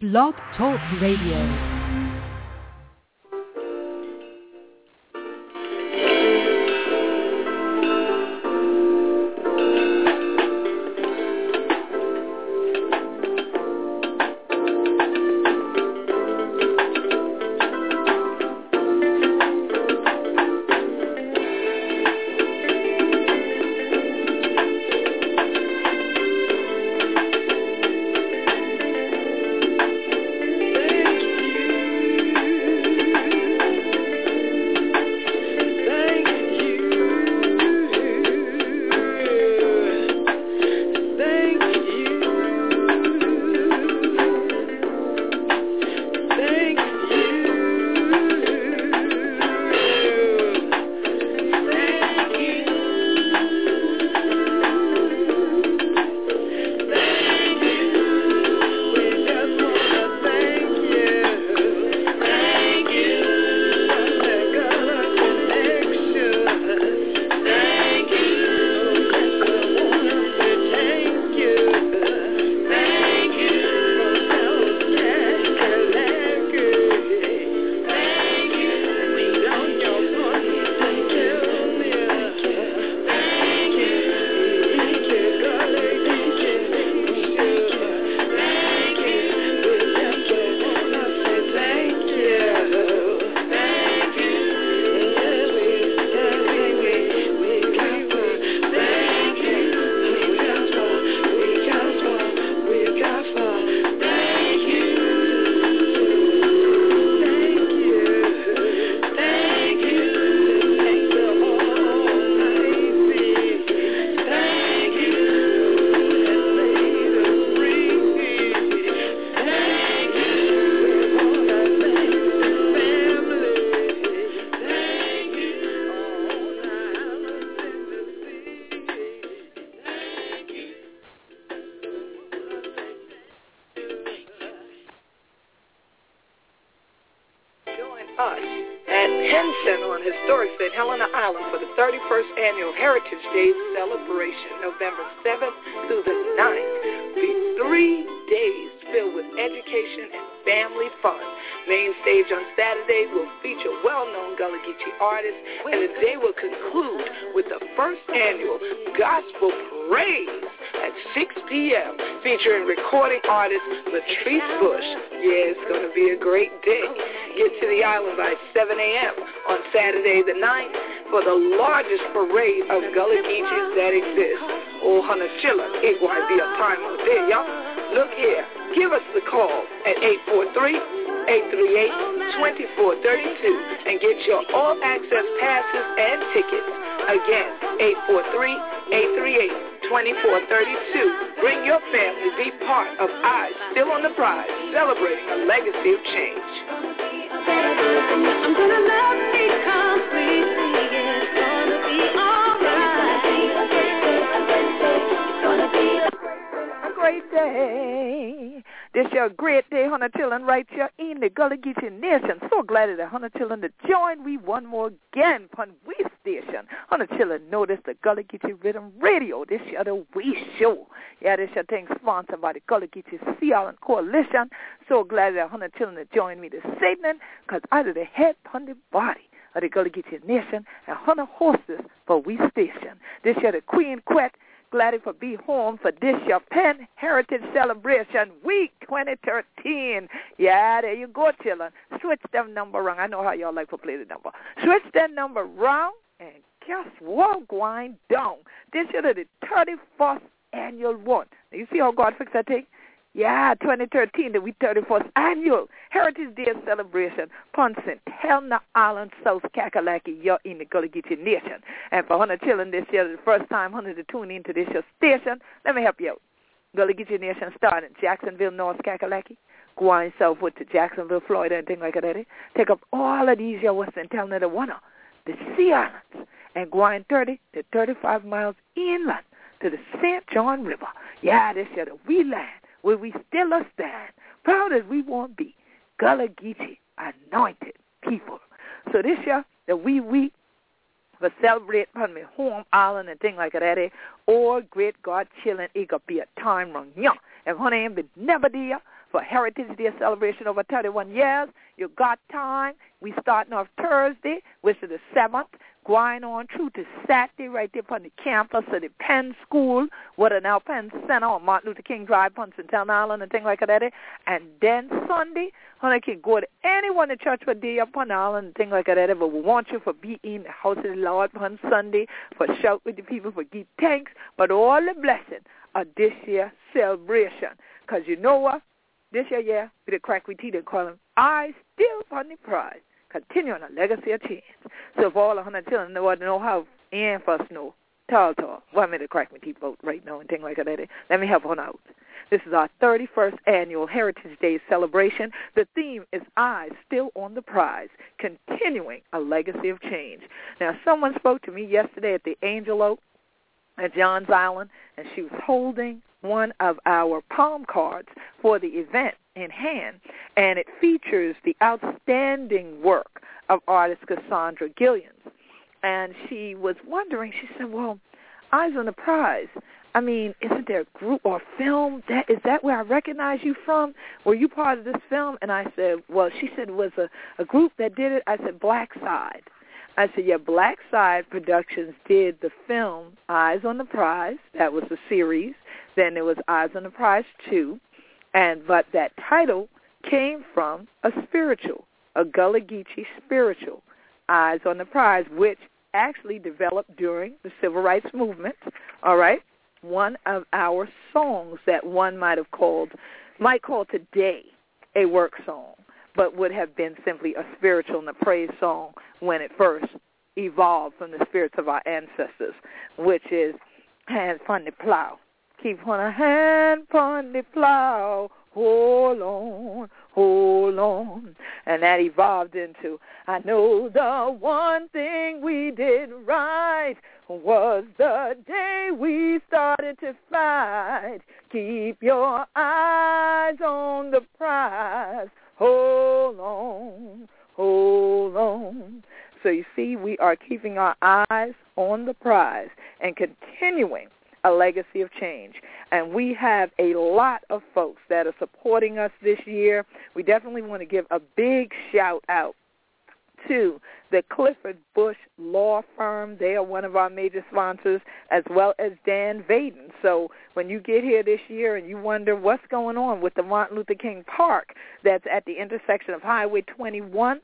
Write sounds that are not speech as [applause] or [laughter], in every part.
Blog Talk Radio. Day celebration, November 7th through the 9th. Be three days filled with education and family fun. Main stage on Saturday will feature well-known Gullah Geechee artists, and the day will conclude with the first annual Gospel Parade PM featuring recording artist Latrice Bush. Yeah, it's going to be a great day. Get to the island by 7 a.m. on Saturday the 9th for the largest parade of Gullah Geechee that exists. Oh, Honachilla, it will be a time of day, y'all. Look here, give us the call at 843- 843-838-2432 and get your all-access passes and tickets. Again, 843-838-2432. Bring your family. Be part of Eyes Still on the Prize, celebrating a legacy of change. Great day. This your great day, Hunter Tillen, right here in the Gullah Geechee Nation. So glad that Hunter Tillen to join we one more again upon we station. Hunter Tillen notice the Gullah Geechee Riddim Radio. This your the we show. Yeah, this your thing sponsored by the Gullah Geechee Sea Island Coalition. So glad that Hunter Tillen to join me this evening, because the head upon the body of the Gullah Geechee Nation and Hunter horses for we station. This year the Queen Quet glad for be home for this your Penn Heritage Celebration Week 2013. Yeah, there you go, children. Switch them number wrong. I know how y'all like to play the number. Switch that number wrong and guess what, going down. This year the 31st annual one. You see how God fixed that thing? Yeah, 2013, the we 34th annual Heritage Day celebration. Ponson, Helena Island, South Kakalaki, you're in the Gullah Geechee Nation. And for 100 children this year, the first time 100 to tune into this your station, let me help you out. Gullah Geechee Nation started Jacksonville, North Kakalaki, going southward to Jacksonville, Florida, and things like that. Eh? Take up all of these your Western town of the one the Sea Islands, and going 30 to 35 miles inland to the St. John River. Yeah, this year the we land where we still stand, proud as we won't be, Gullah Geechee anointed people. So this year, that we we, for celebrate pardon me, home island and thing like that, eh? or great God chillin'. it could be a time run young. If honey ain't been never there, for Heritage Day celebration over 31 years. You got time. We starting off Thursday, which is the 7th, going on through to Saturday right there on the campus of the Penn School, what are now Penn Center on Martin Luther King Drive, Punxsutawney Island, and things like that. Eh? And then Sunday, honey, can go to anyone in church for day upon the island and things like that. Eh? But we want you for being in the house of the Lord on Sunday, for shout with the people, for give thanks, but all the blessing of this year celebration. Because you know what? This year, yeah, with the crack we teeth and call them, I still on the prize continuing a legacy of change. So for all the hundred children know what know how and for us know. Tall tall. One minute crack me teeth boat right now and things like that. Eh? Let me help on out. This is our 31st annual Heritage Day celebration. The theme is Eyes Still on the Prize, continuing a legacy of change. Now, someone spoke to me yesterday at the Angel Oak at Johns Island, and she was holding one of our palm cards for the event in hand, and it features the outstanding work of artist Cassandra Gillens. And she was wondering, she said, well, Eyes on the Prize. I mean, isn't there a group or film that is that where I recognize you from? Were you part of this film? And I said, well, she said it was a, a group that did it. I said, Black Side. I said, yeah, Black Side Productions did the film Eyes on the Prize. That was the series. Then there was Eyes on the Prize 2. And but that title came from a spiritual, a Gullah Geechee spiritual, Eyes on the Prize, which actually developed during the civil rights movement. All right, one of our songs that one might have called, might call today a work song, but would have been simply a spiritual and a praise song when it first evolved from the spirits of our ancestors, which is hands on the plow. Keep one hand on the plow. Hold on, hold on. And that evolved into, I know the one thing we did right was the day we started to fight. Keep your eyes on the prize. Hold on, hold on. So you see, we are keeping our eyes on the prize and continuing a legacy of change. And we have a lot of folks that are supporting us this year. We definitely want to give a big shout out to the Clifford Bush Law Firm. They are one of our major sponsors, as well as Dan Vaden. So when you get here this year and you wonder what's going on with the Martin Luther King Park that's at the intersection of Highway 21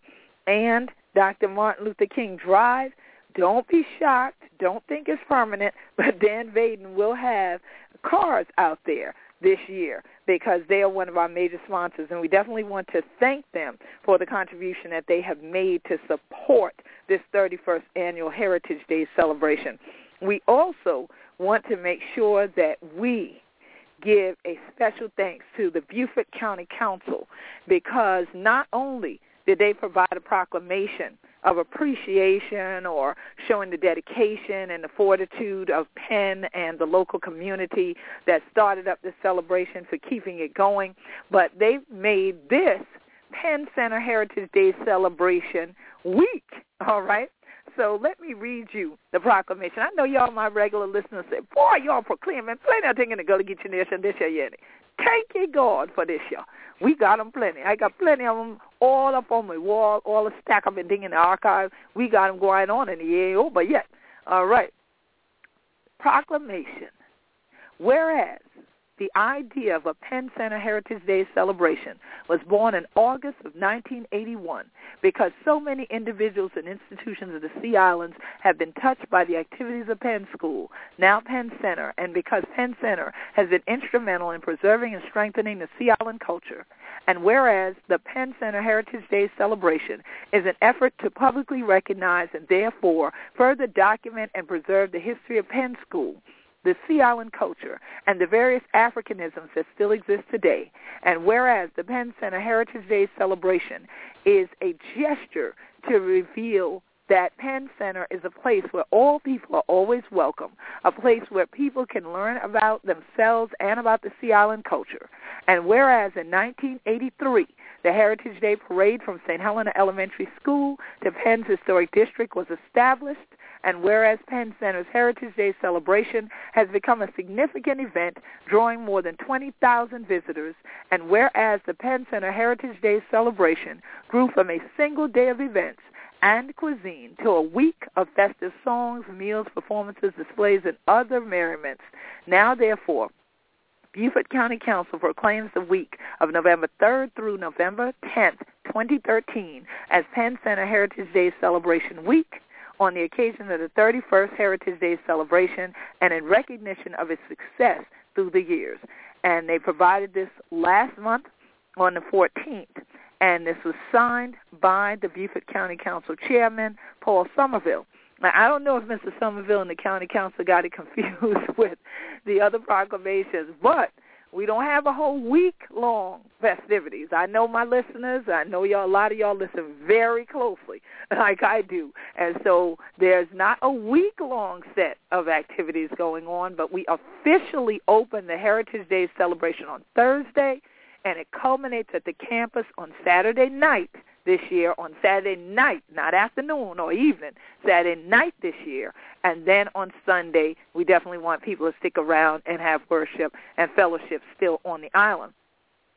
and Dr. Martin Luther King Drive, don't be shocked. Don't think it's permanent, but Dan Vaden will have cars out there this year because they are one of our major sponsors, and we definitely want to thank them for the contribution that they have made to support this 31st annual Heritage Day celebration. We also want to make sure that we give a special thanks to the Beaufort County Council because not only did they provide a proclamation of appreciation or showing the dedication and the fortitude of Penn and the local community that started up this celebration for keeping it going. But they've made this Penn Center Heritage Day celebration week, all right? So let me read you the proclamation. I know y'all, my regular listeners, say, boy, y'all proclaiming plenty of things in the Gullah Geechee Nation this year, yet. Thank you, God, for this year. We got them plenty. I got plenty of them all up on my wall, all the stack of them in the archive. We got them going on in the year over yet. All right. Proclamation. Whereas the idea of a Penn Center Heritage Day celebration was born in August of 1981 because so many individuals and institutions of the Sea Islands have been touched by the activities of Penn School, now Penn Center, and because Penn Center has been instrumental in preserving and strengthening the Sea Island culture. And whereas the Penn Center Heritage Day celebration is an effort to publicly recognize and therefore further document and preserve the history of Penn School, the Sea Island culture, and the various Africanisms that still exist today. And whereas the Penn Center Heritage Day celebration is a gesture to reveal that Penn Center is a place where all people are always welcome, a place where people can learn about themselves and about the Sea Island culture. And whereas in 1983, the Heritage Day Parade from St. Helena Elementary School to Penn's Historic District was established, And whereas Penn Center's Heritage Day celebration has become a significant event, drawing more than 20,000 visitors, and whereas the Penn Center Heritage Day celebration grew from a single day of events and cuisine to a week of festive songs, meals, performances, displays, and other merriments. Now, therefore, Beaufort County Council proclaims the week of November 3rd through November 10th, 2013 as Penn Center Heritage Day Celebration Week on the occasion of the 31st Heritage Day celebration and in recognition of its success through the years. And they provided this last month on the 14th. And this was signed by the Beaufort County Council Chairman, Paul Sommerville. I don't know if Mr. Sommerville and the county council got it [laughs] confused with the other proclamations, but we don't have a whole week long festivities. I know my listeners. I know y'all. A lot of y'all listen very closely, [laughs] like I do, and so there's not a week long set of activities going on. But we officially open the Heritage Day celebration on Thursday, and it culminates at the campus on Saturday night this year on Saturday night, not afternoon or evening, Saturday night this year. And then on Sunday, we definitely want people to stick around and have worship and fellowship still on the island.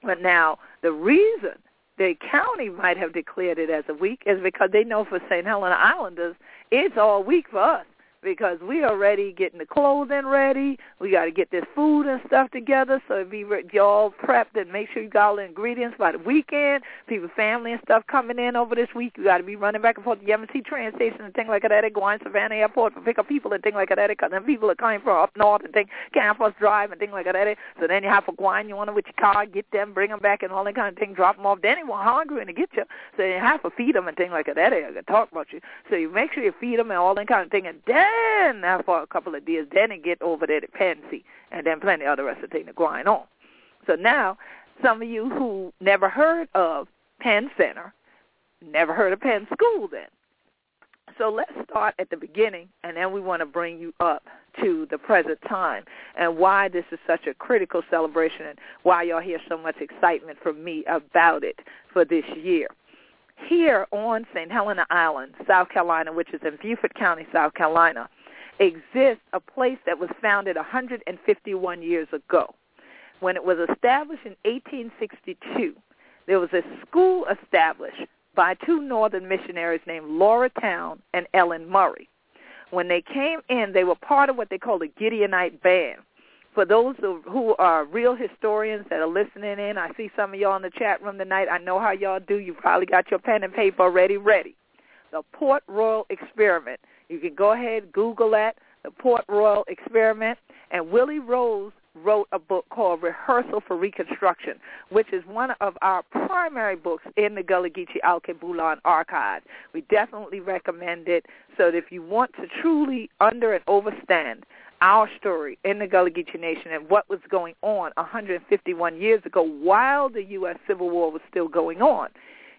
But now, the reason the county might have declared it as a week is because they know for St. Helena Islanders, it's all week for us because we already getting the clothing ready. We got to get this food and stuff together. So be y'all prepped and make sure you got all the ingredients by the weekend. People, family and stuff coming in over this week. You got to be running back and forth to the Amtrak train station and things like that. Going to Savannah Airport to pick up people and things like that. Because then people are coming from up north and things, campus drive and things like that. So then you have to go on, you want to with your car, get them, bring them back and all that kind of thing, drop them off. Then they hungry and to get you. So you have to feed them and things like that. I talk about you. So you make sure you feed them and all that kind of thing. And then then after a couple of days, then it get over there to Pansy, and then plenty of other rest of things to grind on. So now, some of you who never heard of Penn Center, never heard of Penn School then. So let's start at the beginning, and then we want to bring you up to the present time and why this is such a critical celebration and why y'all hear so much excitement from me about it for this year here on St. Helena Island, South Carolina, which is in Beaufort County, South Carolina, exists a place that was founded 151 years ago. When it was established in 1862, there was a school established by two northern missionaries named Laura Towne and Ellen Murray. When they came in, they were part of what they called a Gideonite band. For those who are real historians that are listening in, I see some of y'all in the chat room tonight. I know how y'all do. You probably got your pen and paper already ready. The Port Royal Experiment you can go ahead, Google that, the Port Royal Experiment. And Willie Rose wrote a book called Rehearsal for Reconstruction, which is one of our primary books in the Gullah Geechee Alkebulan archive. We definitely recommend it so that if you want to truly under and overstand our story in the Gullah Geechee Nation and what was going on 151 years ago while the U.S. Civil War was still going on,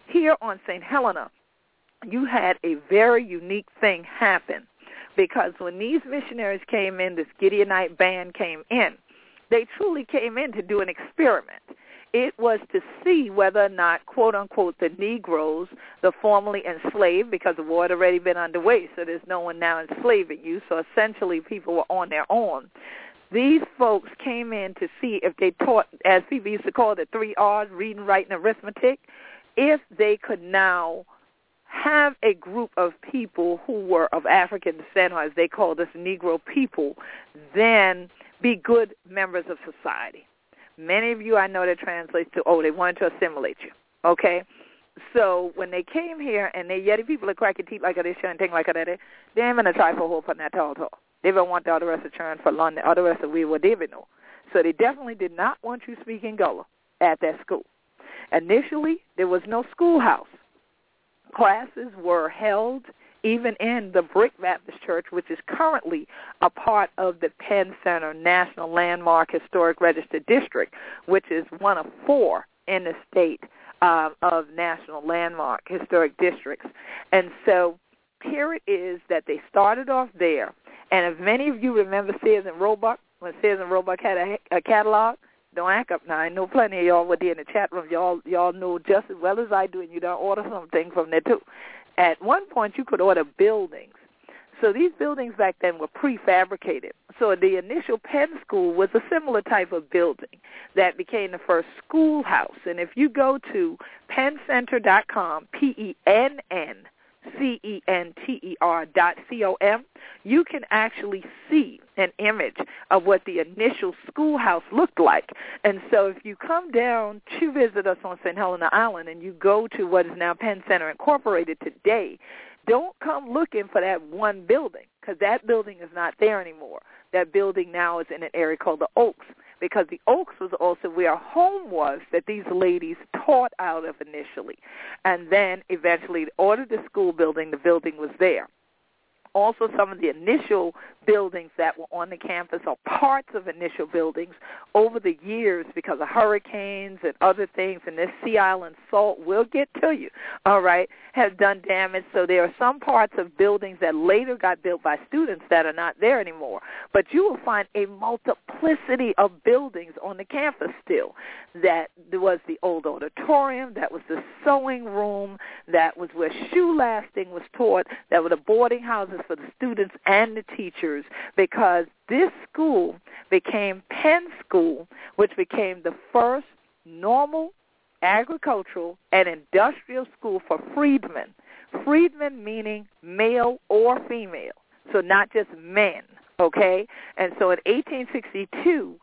here on St. Helena, you had a very unique thing happen because when these missionaries came in, this Gideonite band came in, they truly came in to do an experiment. It was to see whether or not, quote unquote, the Negroes, the formerly enslaved, because the war had already been underway, so there's no one now enslaving you, so essentially people were on their own. These folks came in to see if they taught, as people used to call it, the three R's, reading, writing, arithmetic, if they could now have a group of people who were of African descent, or as they called us, Negro people, then be good members of society. Many of you, I know that translates to, oh, they wanted to assimilate you. Okay? So when they came here and they yeti people are cracking teeth like this and things like that, they ain't gonna try for hope for that tall tall. They don't want the other rest of churn for London, other rest of we were David know. So they definitely did not want you speaking Gullah at that school. Initially, there was no schoolhouse classes were held even in the Brick Baptist Church, which is currently a part of the Penn Center National Landmark Historic Register District, which is one of four in the state uh, of National Landmark Historic Districts. And so here it is that they started off there. And if many of you remember Sears and Roebuck, when Sears and Roebuck had a, a catalog, don't act up now. I know plenty of y'all were there in the chat room. Y'all y'all know just as well as I do, and you don't order something from there too. At one point, you could order buildings. So these buildings back then were prefabricated. So the initial Penn School was a similar type of building that became the first schoolhouse. And if you go to penncenter.com, P-E-N-N, C-E-N-T-E-R dot C-O-M, you can actually see an image of what the initial schoolhouse looked like. And so if you come down to visit us on St. Helena Island and you go to what is now Penn Center Incorporated today, don't come looking for that one building because that building is not there anymore. That building now is in an area called the Oaks because the Oaks was also where home was that these ladies taught out of initially. And then eventually ordered the school building, the building was there also some of the initial buildings that were on the campus or parts of initial buildings over the years because of hurricanes and other things. And this sea island salt will get to you all right has done damage. So there are some parts of buildings that later got built by students that are not there anymore. But you will find a multiplicity of buildings on the campus still. That was the old auditorium that was the sewing room that was where shoe lasting was taught that were the boarding houses for the students and the teachers because this school became Penn School, which became the first normal agricultural and industrial school for freedmen. Freedmen meaning male or female, so not just men, okay? And so in 1862,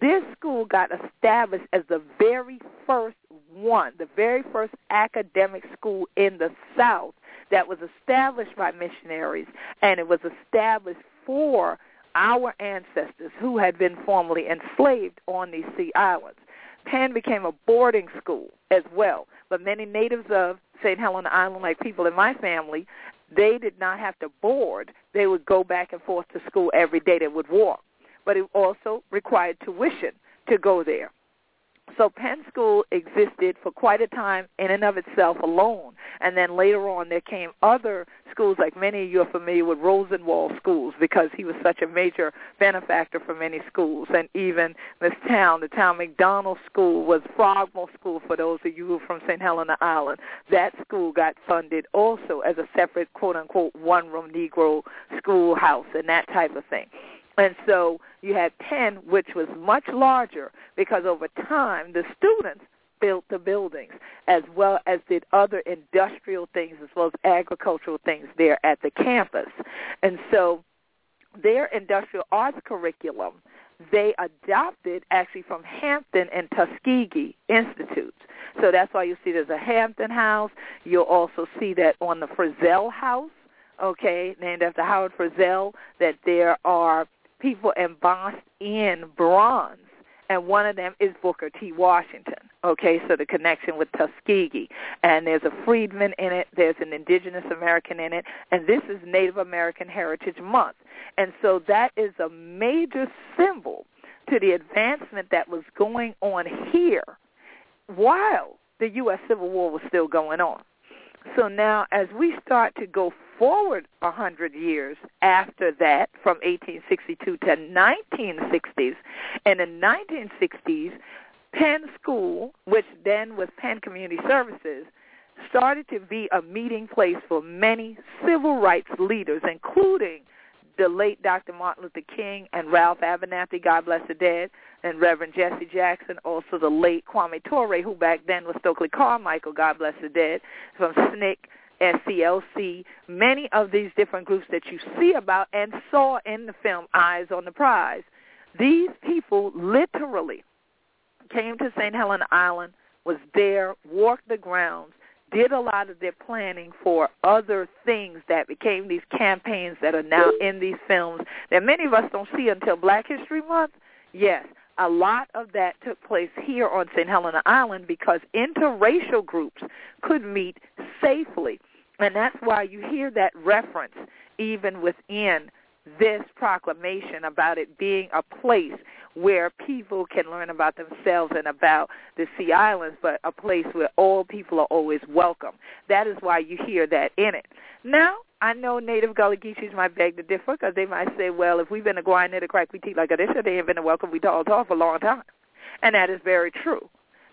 this school got established as the very first one, the very first academic school in the South that was established by missionaries, and it was established for our ancestors who had been formerly enslaved on these sea islands. Penn became a boarding school as well, but many natives of St. Helena Island, like people in my family, they did not have to board. They would go back and forth to school every day. They would walk. But it also required tuition to go there. So Penn School existed for quite a time in and of itself alone. And then later on there came other schools like many of you are familiar with Rosenwald schools because he was such a major benefactor for many schools. And even this town, the town McDonald School was Frogmore School for those of you from St. Helena Island. That school got funded also as a separate quote unquote one room Negro schoolhouse and that type of thing. And so you had Penn, which was much larger because over time the students built the buildings as well as did other industrial things as well as agricultural things there at the campus. And so their industrial arts curriculum they adopted actually from Hampton and Tuskegee Institutes. So that's why you see there's a Hampton House. You'll also see that on the Frissell House, okay, named after Howard Frissell, that there are people embossed in bronze, and one of them is Booker T. Washington. Okay, so the connection with Tuskegee. And there's a freedman in it, there's an indigenous American in it, and this is Native American Heritage Month. And so that is a major symbol to the advancement that was going on here while the U.S. Civil War was still going on. So now as we start to go forward a hundred years after that, from 1862 to 1960s, and in 1960s, Penn School, which then was Penn Community Services, started to be a meeting place for many civil rights leaders, including the late Dr. Martin Luther King and Ralph Abernathy, God bless the dead, and Reverend Jesse Jackson, also the late Kwame Ture, who back then was Stokely Carmichael, God bless the dead, from SNCC, SCLC, many of these different groups that you see about and saw in the film Eyes on the Prize. These people literally came to St. Helena Island, was there, walked the grounds, did a lot of their planning for other things that became these campaigns that are now in these films that many of us don't see until Black History Month. Yes, a lot of that took place here on St. Helena Island because interracial groups could meet safely. And that's why you hear that reference even within this proclamation about it being a place where people can learn about themselves and about the Sea Islands, but a place where all people are always welcome. That is why you hear that in it. Now, I know native Gullah Geechees might beg to differ because they might say, well, if we've been a grind to crack we teeth like this, they have been a welcome we tall tall for a long time. And that is very true.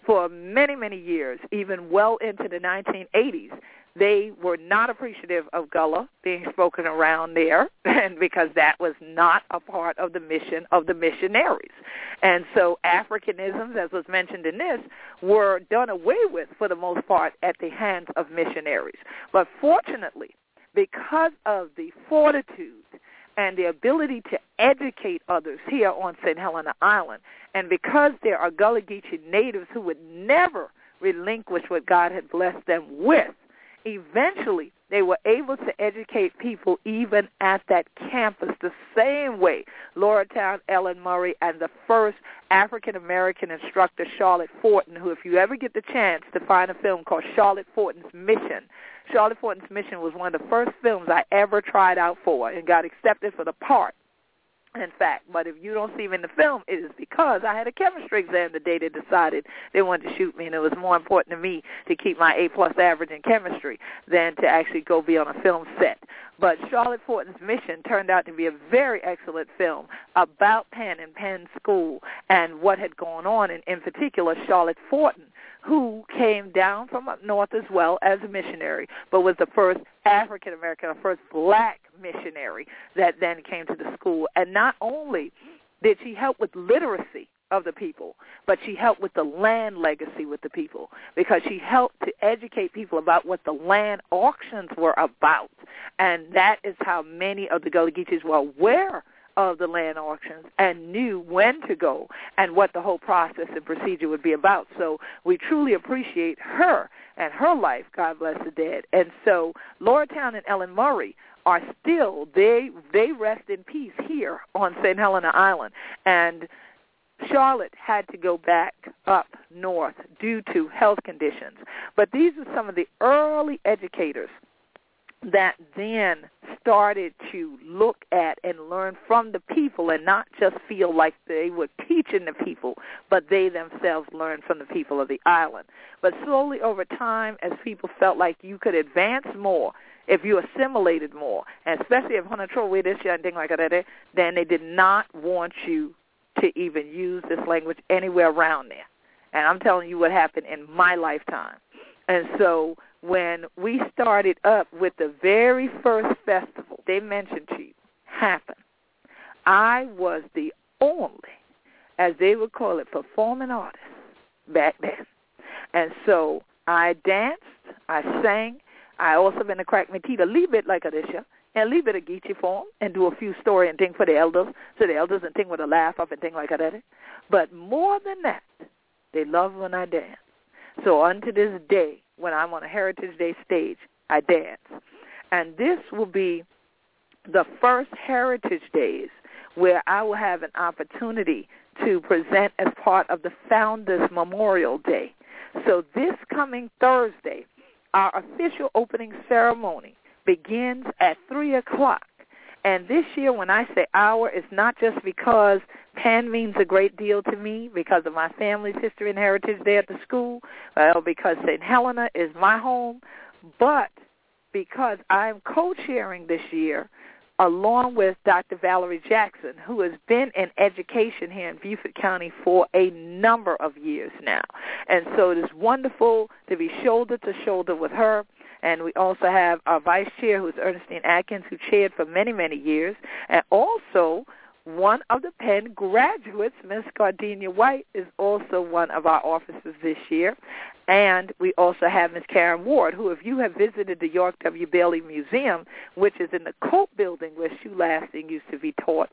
For many, many years, even well into the 1980s, they were not appreciative of Gullah being spoken around there, [laughs] and because that was not a part of the mission of the missionaries. And so Africanisms, as was mentioned in this, were done away with for the most part at the hands of missionaries. But fortunately, because of the fortitude and the ability to educate others here on St. Helena Island, and because there are Gullah Geechee natives who would never relinquish what God had blessed them with, eventually they were able to educate people even at that campus the same way Laura Towne, Ellen Murray, and the first African American instructor, Charlotte Forten, who if you ever get the chance to find a film called Charlotte Forten's Mission, Charlotte Forten's Mission was one of the first films I ever tried out for and got accepted for the part in fact. But if you don't see me in the film, it is because I had a chemistry exam the day they decided they wanted to shoot me, and it was more important to me to keep my A plus average in chemistry than to actually go be on a film set. But Charlotte Forten's Mission turned out to be a very excellent film about Penn and Penn School and what had gone on, and in particular Charlotte Forten who came down from up north as well as a missionary, but was the first African American, the first black missionary that then came to the school. And not only did she help with literacy of the people, but she helped with the land legacy with the people because she helped to educate people about what the land auctions were about. And that is how many of the Gullah Geechees were aware of the land auctions and knew when to go and what the whole process and procedure would be about. So we truly appreciate her and her life, God bless the dead. And so Laura Towne and Ellen Murray are still they they rest in peace here on St. Helena Island. And Charlotte had to go back up north due to health conditions. But these are some of the early educators that then started to look at and learn from the people and not just feel like they were teaching the people, but they themselves learned from the people of the island. But slowly over time, as people felt like you could advance more if you assimilated more, and especially if Hunter with this and thing like that, then they did not want you to even use this language anywhere around there. And I'm telling you what happened in my lifetime. And so when we started up with the very first festival they mentioned to you happen, I was the only, as they would call it, performing artist back then. And so I danced, I sang, I also been a crack my teeth a little bit like Alicia, and a little bit of Geechee form, and do a few story and thing for the elders, so the elders and thing with a laugh up and thing like that. But more than that, they love when I dance. So unto this day, when I'm on a Heritage Day stage, I dance. And this will be the first Heritage Days where I will have an opportunity to present as part of the Founders Memorial Day. So this coming Thursday, our official opening ceremony begins at 3 o'clock. And this year, when I say our, it's not just because Penn means a great deal to me because of my family's history and heritage there at the school, well, because St. Helena is my home, but because I'm co-chairing this year along with Dr. Valerie Jackson, who has been in education here in Beaufort County for a number of years now. And so it is wonderful to be shoulder to shoulder with her. And we also have our vice chair, who is Ernestine Atkins, who chaired for many, many years, and also one of the Penn graduates, Miss Gardenia White, is also one of our officers this year. And we also have Miss Karen Ward, who, if you have visited the York W. Bailey Museum, which is in the Cope Building where shoe lasting used to be taught,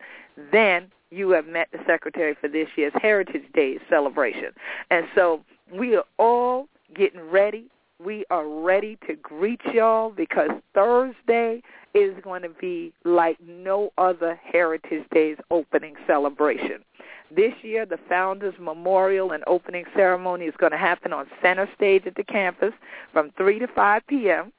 then you have met the secretary for this year's Heritage Days celebration. And so we are all getting ready we are ready to greet y'all because Thursday is going to be like no other Heritage Days opening celebration. This year, the Founders Memorial and opening ceremony is going to happen on center stage at the campus from 3 to 5 p.m.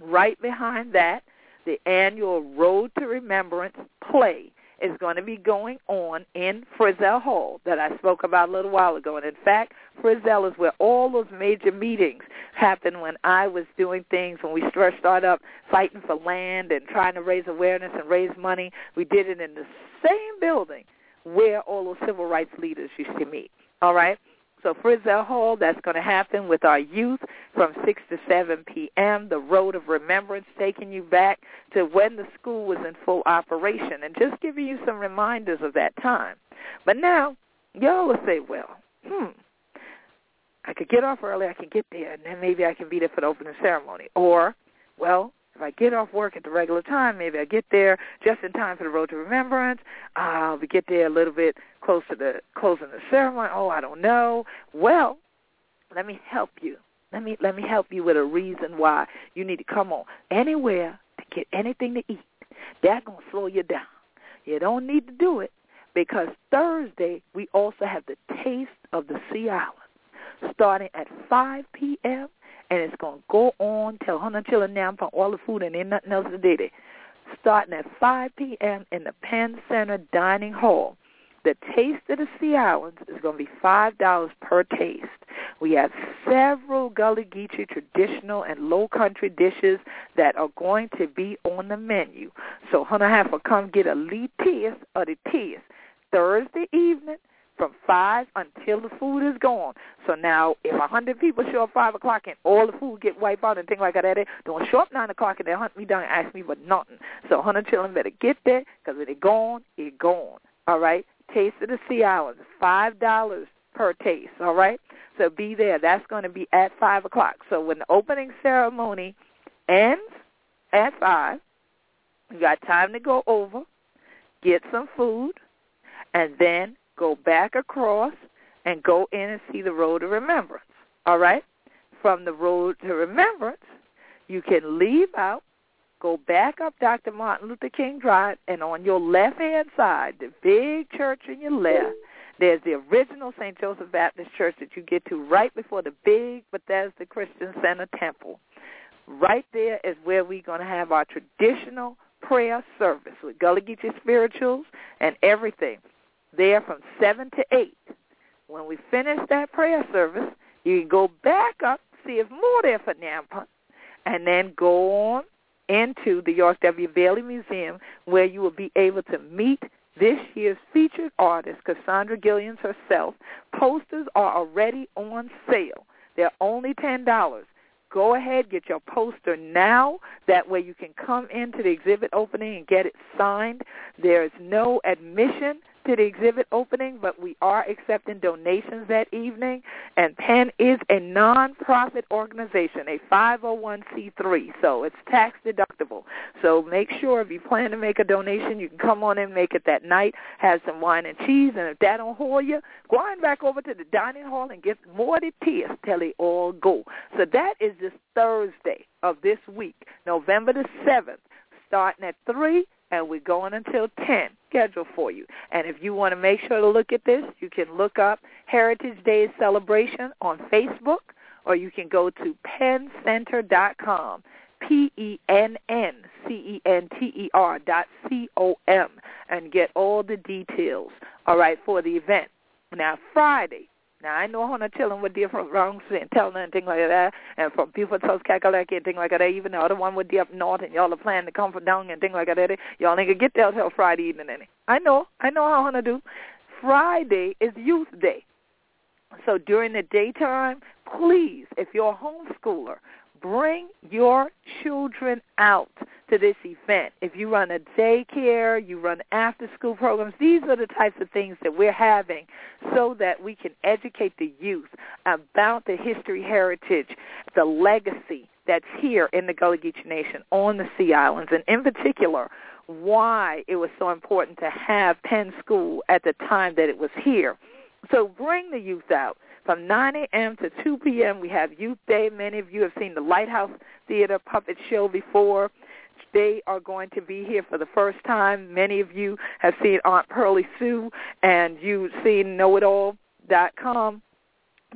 Right behind that, the annual Road to Remembrance play is going to be going on in Frissell Hall that I spoke about a little while ago. And in fact, Frissell is where all those major meetings happened when I was doing things when we first started up fighting for land and trying to raise awareness and raise money. We did it in the same building where all those civil rights leaders used to meet. All right? So Frissell Hall, that's going to happen with our youth from 6 to 7 p.m., the Road of Remembrance, taking you back to when the school was in full operation and just giving you some reminders of that time. But now, y'all will say, well, hmm, I could get off early, I can get there, and then maybe I can be there for the opening ceremony. Or, well, if I get off work at the regular time, maybe I get there just in time for the Road to Remembrance. I'll uh, get there a little bit close to the closing the ceremony. Oh, I don't know. Well, let me help you. Let me let me help you with a reason why you need to come on anywhere to get anything to eat. That's gonna slow you down. You don't need to do it because Thursday we also have the taste of the Sea Islands starting at 5 p.m. and it's going to go on till Hunter Chilling now for all the food and ain't nothing else to do it. Starting at 5 p.m. in the Penn Center Dining Hall. The Taste of the Sea Islands is going to be $5 per taste. We have several Gullah Geechee traditional and low country dishes that are going to be on the menu. So Hunter to come get a lead taste of the taste Thursday evening from five until the food is gone. So now, if a hundred people show up five o'clock and all the food get wiped out and things like that, they don't show up nine o'clock and they hunt me down and ask me for nothing. So hundred children better get there because if they're gone, it's gone. All right. Taste of the Sea Islands, five dollars per taste. All right. So be there. That's going to be at five o'clock. So when the opening ceremony ends at five, you got time to go over, get some food, and then go back across and go in and see the road to remembrance. All right? From the road to remembrance, you can leave out, go back up Dr. Martin Luther King Drive, and on your left-hand side, the big church in your left, there's the original St. Joseph Baptist Church that you get to right before the big Bethesda Christian Center Temple. Right there is where we're going to have our traditional prayer service with Gullah Geechee spirituals and everything there from 7 to 8. When we finish that prayer service, you can go back up, see if more there for Nampa, and then go on into the York W. Bailey Museum where you will be able to meet this year's featured artist, Cassandra Gillens herself. Posters are already on sale. They're only $10. Go ahead, get your poster now. That way you can come into the exhibit opening and get it signed. There is no admission to the exhibit opening, but we are accepting donations that evening. And Penn is a nonprofit organization, a 501c3, so it's tax deductible. So make sure if you plan to make a donation, you can come on and make it that night, have some wine and cheese, and if that don't hold you, go on back over to the dining hall and get more the tears till they all go. So that is this Thursday of this week, November the 7th, starting at 3 and we're going until 10 scheduled for you. And if you want to make sure to look at this, you can look up Heritage Day Celebration on Facebook, or you can go to penncenter.com, P-E-N-N-C-E-N-T-E-R dot C-O-M, and get all the details, all right, for the event. Now, Friday, now I know how to tell them what different wrongs and telling and things like that, and from people from Kakalaki and things like that. Even the other one would be up north, and y'all are planning to come from down and things like that. Y'all ain't gonna get there till Friday evening. Any. I know, I know how to do. Friday is Youth Day, so during the daytime, please, if you're a homeschooler, bring your children out to this event. If you run a daycare, you run after school programs, these are the types of things that we're having so that we can educate the youth about the history, heritage, the legacy that's here in the Gullah Geechee Nation on the Sea Islands, and in particular, why it was so important to have Penn School at the time that it was here. So bring the youth out. From 9 a.m. to 2 p.m., we have Youth Day. Many of you have seen the Lighthouse Theater puppet show before. They are going to be here for the first time. Many of you have seen Aunt Pearlie Sue, and you've seen KnowItAll.com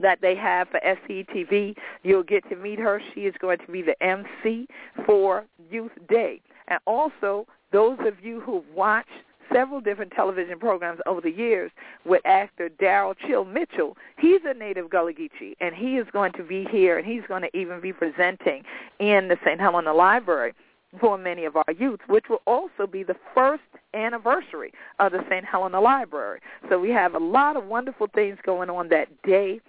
that they have for SCTV. You'll get to meet her. She is going to be the MC for Youth Day. And also, those of you who watch several different television programs over the years with actor Daryl Chill Mitchell. He's a native Gullah Geechee, and he is going to be here, and he's going to even be presenting in the St. Helena Library for many of our youth, which will also be the first anniversary of the St. Helena Library. So we have a lot of wonderful things going on that day.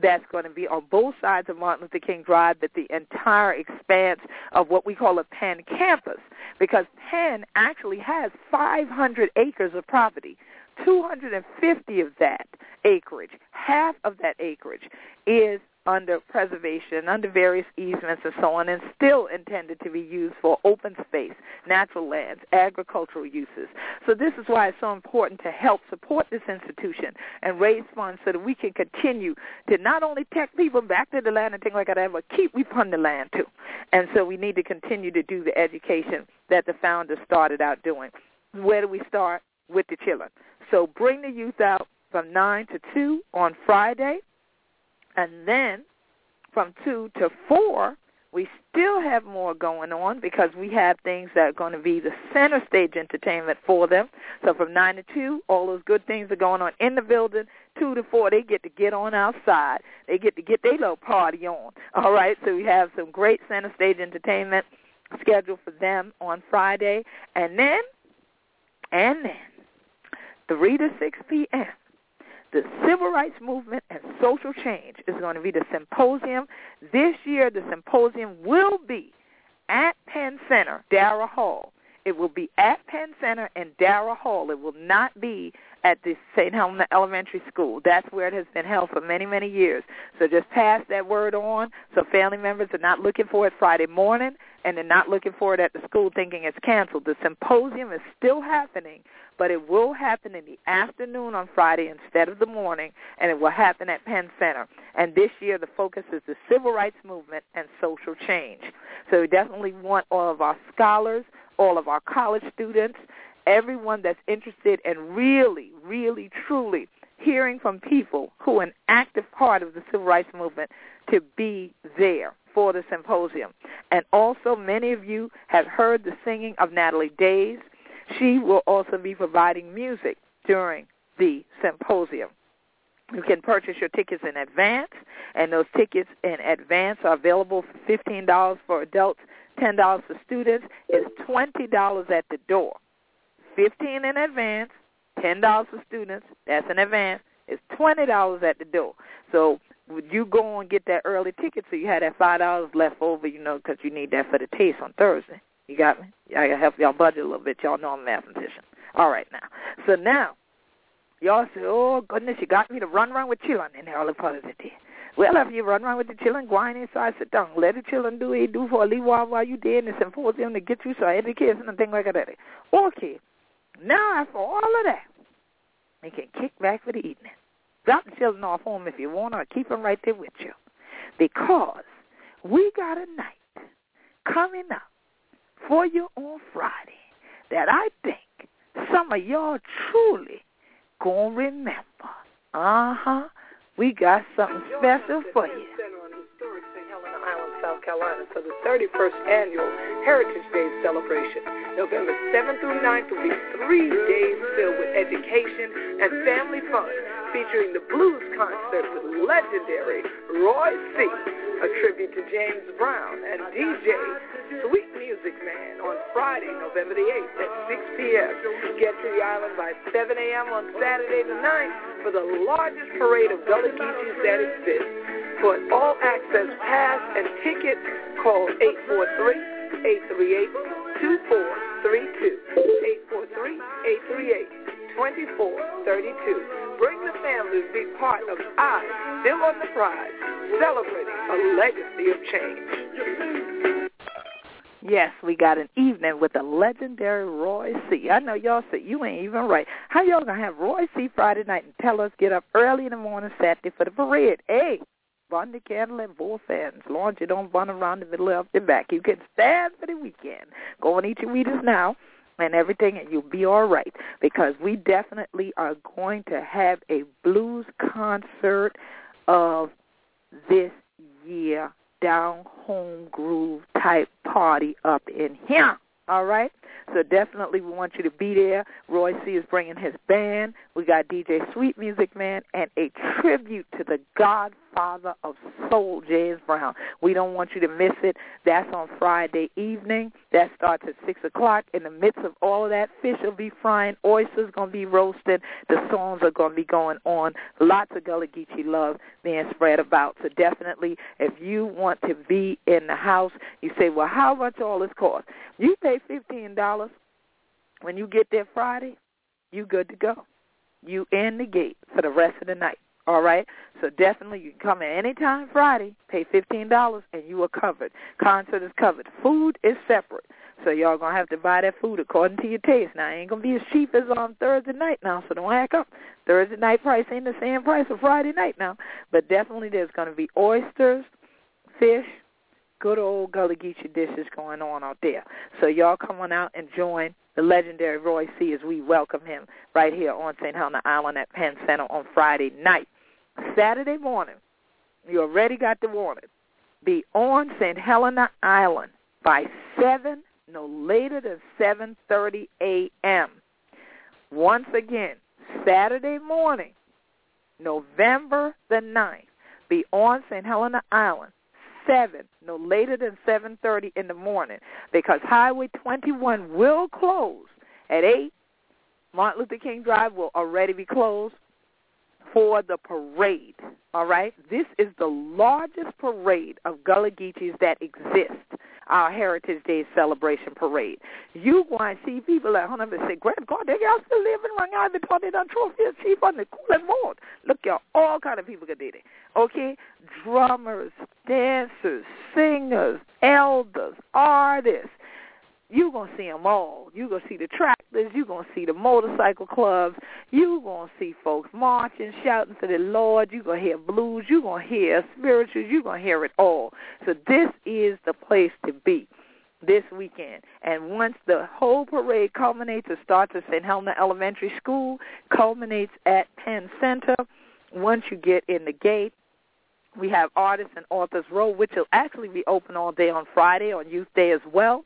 That's going to be on both sides of Martin Luther King Drive, but the entire expanse of what we call a Penn campus, because Penn actually has 500 acres of property. 250 of that acreage, half of that acreage, is under preservation, under various easements and so on, and still intended to be used for open space, natural lands, agricultural uses. So this is why it's so important to help support this institution and raise funds so that we can continue to not only take people back to the land and things like that, but keep we fund the land too. And so we need to continue to do the education that the founders started out doing. Where do we start? With the children. So bring the youth out from 9 to 2 on Friday and then from 2 to 4, we still have more going on because we have things that are going to be the center stage entertainment for them. So from 9 to 2, all those good things are going on in the building. 2 to 4, they get to get on outside. They get to get their little party on. All right, so we have some great center stage entertainment scheduled for them on Friday. And then, and then, 3 to 6 p.m., the civil rights movement and social change is going to be the symposium. This year, the symposium will be at Penn Center, Darrah Hall. It will be at Penn Center and Darrah Hall. It will not be at the St. Helena Elementary School. That's where it has been held for many, many years. So just pass that word on so family members are not looking for it Friday morning and they're not looking for it at the school thinking it's canceled. The symposium is still happening but it will happen in the afternoon on Friday instead of the morning, and it will happen at Penn Center. And this year the focus is the civil rights movement and social change. So we definitely want all of our scholars, all of our college students, everyone that's interested in really, really, truly hearing from people who are an active part of the civil rights movement to be there for the symposium. And also many of you have heard the singing of Natalie Days. She will also be providing music during the symposium. You can purchase your tickets in advance, and those tickets in advance are available for $15 for adults, $10 for students. It's $20 at the door. 15 in advance, $10 for students. That's in advance. It's $20 at the door. So would you go and get that early ticket so you had that $5 left over, you know, because you need that for the taste on Thursday. You got me? I gotta help y'all budget a little bit. Y'all know I'm a mathematician. All right now. So now, y'all say, oh goodness, you got me to run around with children in the early part of the day. Well, if you run around with the children, go on inside, sit down. Let the children do what they do for a little while while you there in the symposium to get you some education and things like that. Okay. Now, after all of that, you can kick back for the evening. Drop the children off home if you want or keep them right there with you. Because we got a night coming up for you on Friday that I think some of y'all truly gonna remember. Uh-huh. We got something special for you. Island, South Carolina for the 31st annual Heritage Day celebration. November 7th through 9th will be three days filled with education and family fun, featuring the blues concert with legendary Roy C., a tribute to James Brown, and DJ Sweet Music Man on Friday, November the 8th at 6 p.m. Get to the island by 7 a.m. on Saturday the 9th for the largest parade of Gullah that exists. For all-access pass and tickets, call 843-838-2432. 843-838-2432. Bring the family to be part of I, Still on the Prize, celebrating a legacy of change. Yes, we got an evening with the legendary Roy C. I know y'all said you ain't even right. How y'all gonna have Roy C. Friday night and tell us get up early in the morning Saturday for the parade? Hey, burn the candle and. As long as you don't burn around the middle of the back. You can stand for the weekend. Go and eat your Wheaties now and everything and you'll be all right because we definitely are going to have a blues concert of this year down home groove type party up in here. All right? So definitely we want you to be there. Roy C. is bringing his band. We got DJ Sweet Music Man and a tribute to the God Father of Soul, James Brown. We don't want you to miss it. That's on Friday evening. That starts at 6 o'clock. In the midst of all of that, fish will be frying, oysters going to be roasted, the songs are going to be going on. Lots of Gullah Geechee love being spread about. So definitely, if you want to be in the house, you say, well, how much all this cost? You pay $15 when you get there Friday, you good to go. You in the gate for the rest of the night. All right? So definitely you can come in anytime Friday, pay fifteen dollars and you are covered. Concert is covered. Food is separate. So y'all gonna have to buy that food according to your taste. Now it ain't gonna be as cheap as on Thursday night now, so don't act up. Thursday night price ain't the same price for Friday night now. But definitely there's gonna be oysters, fish, good old Gullah Geechee dishes going on out there. So y'all come on out and join the legendary Roy C. as we welcome him right here on St. Helena Island at Penn Center on Friday night. Saturday morning, you already got the warning. Be on St. Helena Island by 7, no later than 7.30 a.m. Once again, Saturday morning, November the 9th, be on St. Helena Island 7, no later than 7.30 in the morning, because Highway 21 will close at 8. Martin Luther King Drive will already be closed for the parade. All right? This is the largest parade of Gullah Geechees that exists, our Heritage Day celebration parade. You go and see people at home and say, Great God, they y'all still living around out the twenty done trophy chief on the cooling board. Look, y'all, all kind of people can do it. Okay? Drummers, dancers, singers, elders, artists, you're going to see them all. You're going to see the tractors. You're going to see the motorcycle clubs. You're going to see folks marching, shouting to the Lord. You're going to hear blues. You're going to hear spirituals. You're going to hear it all. So this is the place to be this weekend. And once the whole parade culminates, it starts at St. Helena Elementary School, culminates at Penn Center. Once you get in the gate, we have Artists and Authors Row, which will actually be open all day on Friday, on Youth Day as well.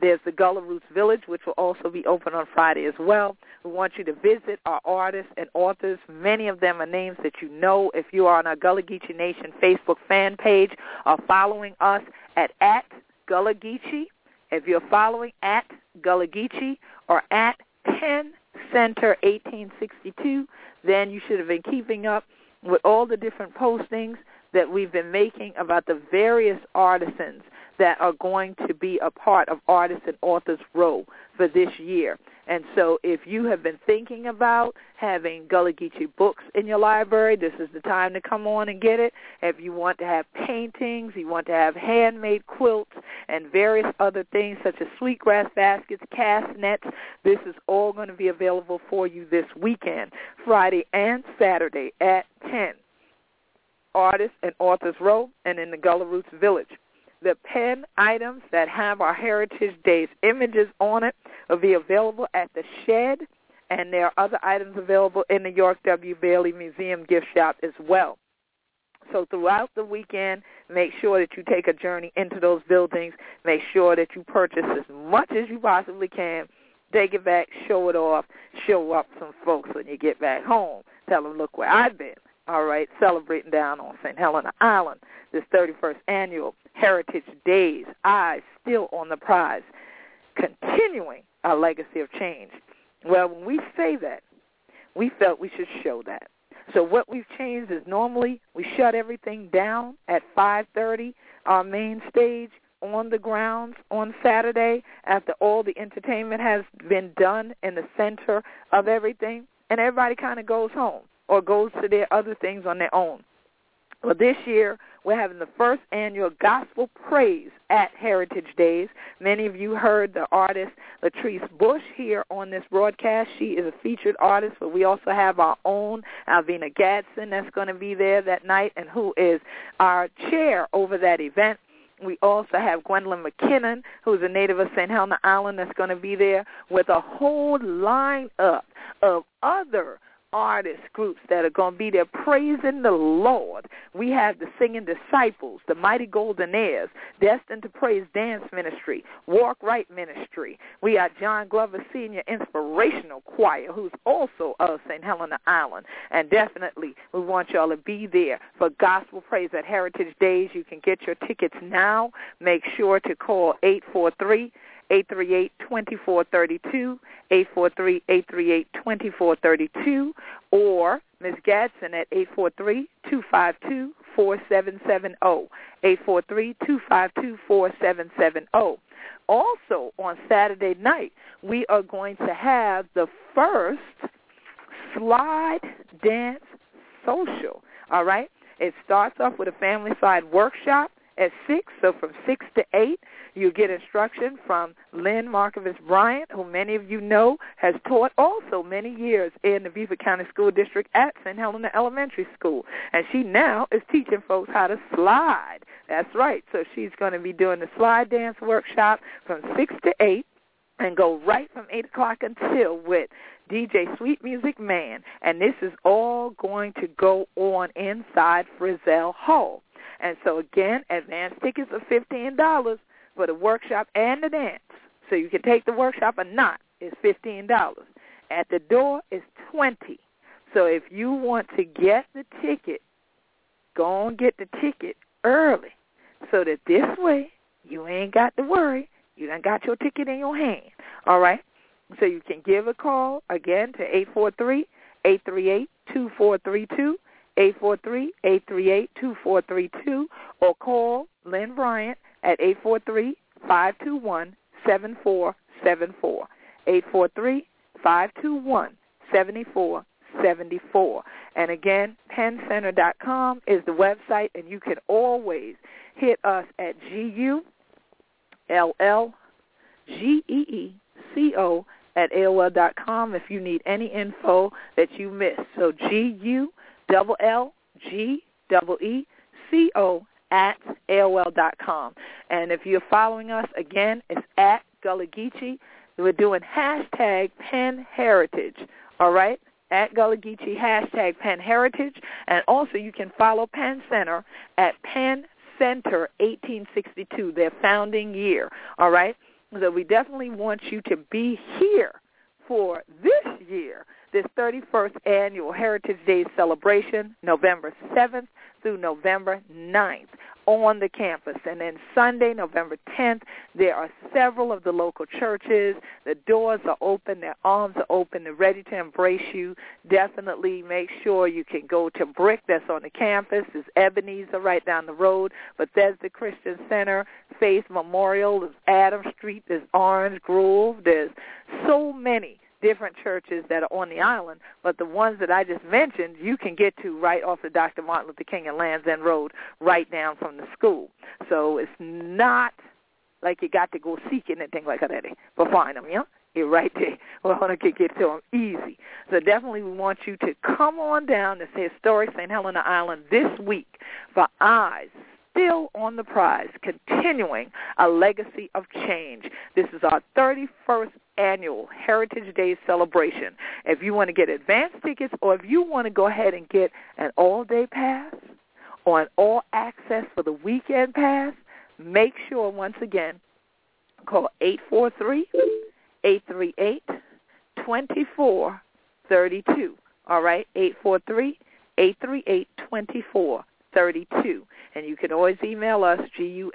There's the Gullah Roots Village, which will also be open on Friday as well. We want you to visit our artists and authors. Many of them are names that you know if you are on our Gullah Geechee Nation Facebook fan page or following us at, at Gullah Geechee. If you're following at Gullah Geechee or at Penn Center 1862, then you should have been keeping up with all the different postings that we've been making about the various artisans that are going to be a part of Artists and Authors Row for this year. And so if you have been thinking about having Gullah Geechee books in your library, this is the time to come on and get it. If you want to have paintings, you want to have handmade quilts and various other things such as sweetgrass baskets, cast nets, this is all going to be available for you this weekend, Friday and Saturday at 10. Artists and Authors Row and in the Gullah Roots Village the pen items that have our Heritage Days images on it will be available at the shed, and there are other items available in the York W. Bailey Museum gift shop as well. So throughout the weekend, make sure that you take a journey into those buildings. Make sure that you purchase as much as you possibly can. Take it back, show it off, show up some folks when you get back home. Tell them, look where I've been. All right, celebrating down on St. Helena Island, this 31st annual Heritage Days, eyes still on the prize, continuing our legacy of change. Well, when we say that, we felt we should show that. So what we've changed is normally we shut everything down at 5:30, our main stage on the grounds on Saturday after all the entertainment has been done in the center of everything, and everybody kind of goes home or goes to their other things on their own. Well, this year we're having the first annual Gospel Praise at Heritage Days. Many of you heard the artist Latrice Bush here on this broadcast. She is a featured artist, but we also have our own Alvina Gadsden that's going to be there that night and who is our chair over that event. We also have Gwendolyn McKinnon, who's a native of St. Helena Island, that's going to be there with a whole lineup of other artist groups that are going to be there praising the Lord. We have the Singing Disciples, the Mighty Golden Goldenaires, Destined to Praise Dance Ministry, Walk Right Ministry. We got John Glover Senior Inspirational Choir, who's also of St. Helena Island. And definitely, we want y'all to be there for gospel praise at Heritage Days. You can get your tickets now. Make sure to call 843- 838-2432, 843-838-2432, or Ms. Gadsden at 843-252-4770, 843-252-4770. Also, on Saturday night, we are going to have the first slide dance social, all right? It starts off with a family slide workshop at 6, so from 6 to 8, you get instruction from Lynn Markovitz Bryant, who many of you know has taught also many years in the Beaufort County School District at St. Helena Elementary School. And she now is teaching folks how to slide. That's right. So she's going to be doing the slide dance workshop from 6 to 8 and go right from 8 o'clock until with DJ Sweet Music Man. And this is all going to go on inside Frissell Hall. And so again, advance tickets are $15 for the workshop and the dance. So you can take the workshop or not. It's $15. At the door is 20 So if you want to get the ticket, go and get the ticket early so that this way you ain't got to worry. You done got your ticket in your hand. All right? So you can give a call again to eight four three eight three eight two four three two. 843-838-2432 or call Lynn Bryant at 843-521-7474. 843-521-7474. And again, penncenter.com is the website, and you can always hit us at G-U-L-L-G-E-E-C-O at AOL dot com if you need any info that you missed. So G-U at AOL.com. And if you're following us, again, it's at Gullah Geechee. We're doing hashtag Penn Heritage, all right? At Gullah Geechee, hashtag Penn Heritage. And also you can follow Penn Center at Penn Center 1862, their founding year, all right? So we definitely want you to be here for this year this 31st annual Heritage Day celebration, November 7th through November 9th on the campus. And then Sunday, November 10th, there are several of the local churches. The doors are open. Their arms are open. They're ready to embrace you. Definitely make sure you can go to Brick that's on the campus. There's Ebenezer right down the road. Bethesda Christian Center, Faith Memorial. There's Adam Street. There's Orange Grove. There's so many different churches that are on the island, but the ones that I just mentioned, you can get to right off the Dr. Martin Luther King and Lands End Road, right down from the school. So it's not like you got to go seeking anything like that, but find them, know? You're right there. We're going to get to them easy. So definitely we want you to come on down to historic St. Helena Island this week for Eyes still on the prize, continuing a legacy of change. This is our 31st annual Heritage Day celebration. If you want to get advance tickets or if you want to go ahead and get an all-day pass or an all-access for the weekend pass, make sure, once again, call 843-838-2432. All right, 843-838-2432. 32. And you can always email us, G-U-L-L-G-E-E-C-O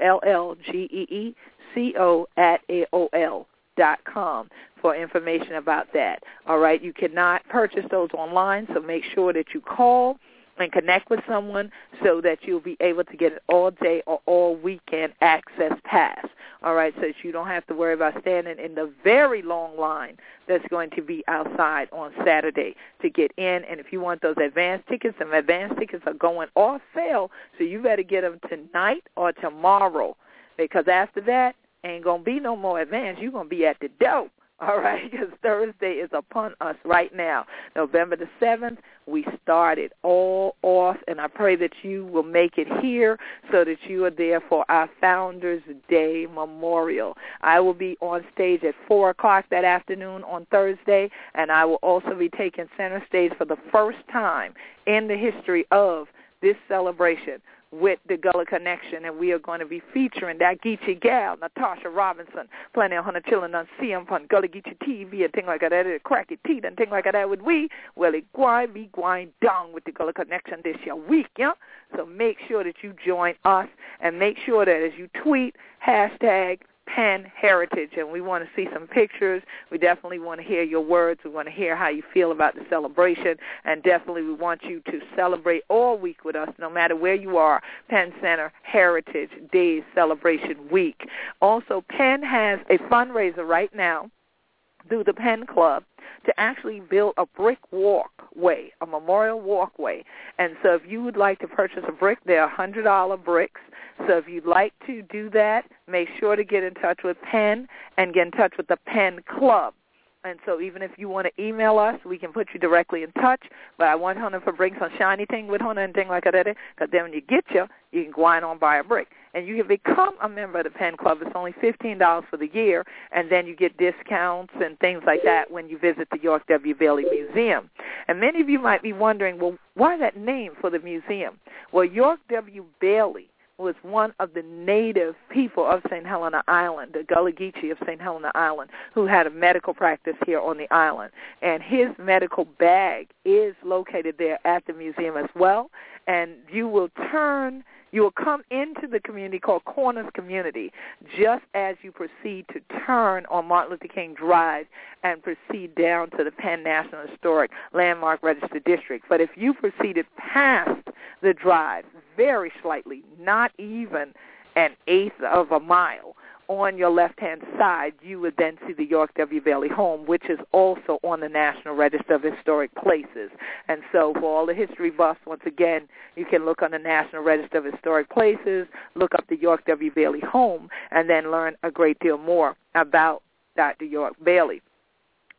at A-O-L dot com for information about that. All right, you cannot purchase those online, so make sure that you call and connect with someone so that you'll be able to get an all day or all weekend access pass. All right, so that you don't have to worry about standing in the very long line that's going to be outside on Saturday to get in. And if you want those advance tickets, some advance tickets are going off sale, so you better get them tonight or tomorrow because after that, ain't going to be no more advance. You're going to be at the dope [laughs] all right, because Thursday is upon us right now. November the 7th, we started all off, and I pray that you will make it here so that you are there for our Founders Day Memorial. I will be on stage at 4 o'clock that afternoon on Thursday, and I will also be taking center stage for the first time in the history of this celebration with the Gullah Connection, and we are going to be featuring that Geechee gal, Natasha Robinson, plenty of hundred children on CM on Gullah Geechee TV and things like that, a cracky teeth and things like that with we. Well, it going be going down with the Gullah Connection this year week, yeah? So make sure that you join us and make sure that as you tweet, hashtag Penn Heritage, and we want to see some pictures. We definitely want to hear your words. We want to hear how you feel about the celebration, and definitely we want you to celebrate all week with us, no matter where you are. Penn Center Heritage Days Celebration Week. Also, Penn has a fundraiser right now through the Penn Club to actually build a brick walkway, a memorial walkway. And so if you would like to purchase a brick, they're $100 bricks. So if you'd like to do that, make sure to get in touch with Penn and get in touch with the Penn Club. And so even if you want to email us, we can put you directly in touch. But I want Hunter to bring some shiny thing with Hunter and thing like that. Because then when you get you, you can go on and buy a brick. And you can become a member of the Penn Club. It's only $15 for the year. And then you get discounts and things like that when you visit the York W. Bailey Museum. And many of you might be wondering, well, why that name for the museum? Well, York W. Bailey was one of the native people of St. Helena Island, the Gullah Geechee of St. Helena Island, who had a medical practice here on the island. And his medical bag is located there at the museum as well. And you will turn you will come into the community called Corners Community just as you proceed to turn on Martin Luther King Drive and proceed down to the Penn National Historic Landmark Registered District. But if you proceeded past the drive very slightly, not even an eighth of a mile, on your left-hand side, you would then see the York W. Bailey home, which is also on the National Register of Historic Places. And so for all the history buffs, once again, you can look on the National Register of Historic Places, look up the York W. Bailey home, and then learn a great deal more about Dr. York Bailey.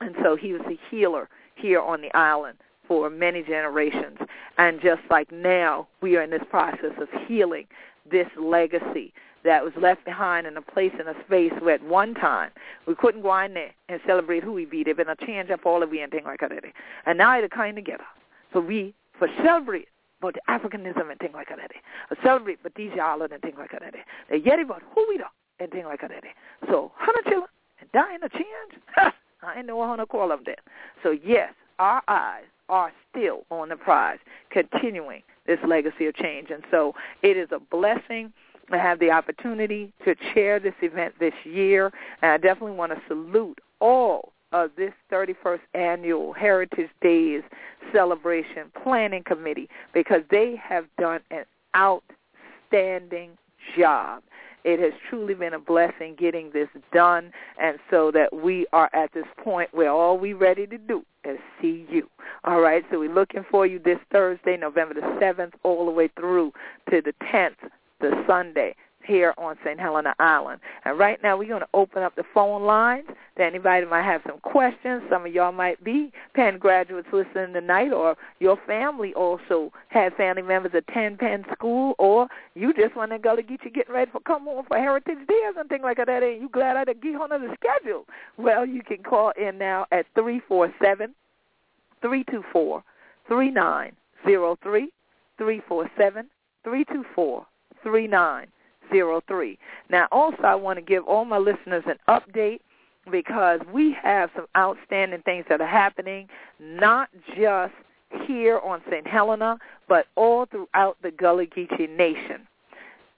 And so he was a healer here on the island for many generations. And just like now, we are in this process of healing this legacy that was left behind in a place in a space where at one time we couldn't go in there and celebrate who we be. They've been a change up all of we and things like that. And now they're coming together. So we for celebrate about the Africanism and things like that. A celebrate but these y'all and things like that. They yet about who we are and things like that. So hundred children and dying a change. [laughs] I ain't know how to call them that. So yes, our eyes are still on the prize, continuing this legacy of change. And so it is a blessing to have the opportunity to chair this event this year, and I definitely want to salute all of this 31st annual Heritage Days celebration planning committee because they have done an outstanding job. It has truly been a blessing getting this done, and so that we are at this point where all we ready to do is see you. All right, so we're looking for you this Thursday, November the 7th, all the way through to the 10th the Sunday here on St. Helena Island. And right now we're going to open up the phone lines to anybody might have some questions. Some of y'all might be Penn graduates listening tonight or your family also had family members attend Penn School or you just want to go to get you getting ready for come home for Heritage Day and things like that and you glad I get on the schedule. Well, you can call in now at three four seven three two four three nine zero three three four seven three two four 3903. Now, also, I want to give all my listeners an update because we have some outstanding things that are happening, not just here on St. Helena, but all throughout the Gullah Geechee Nation.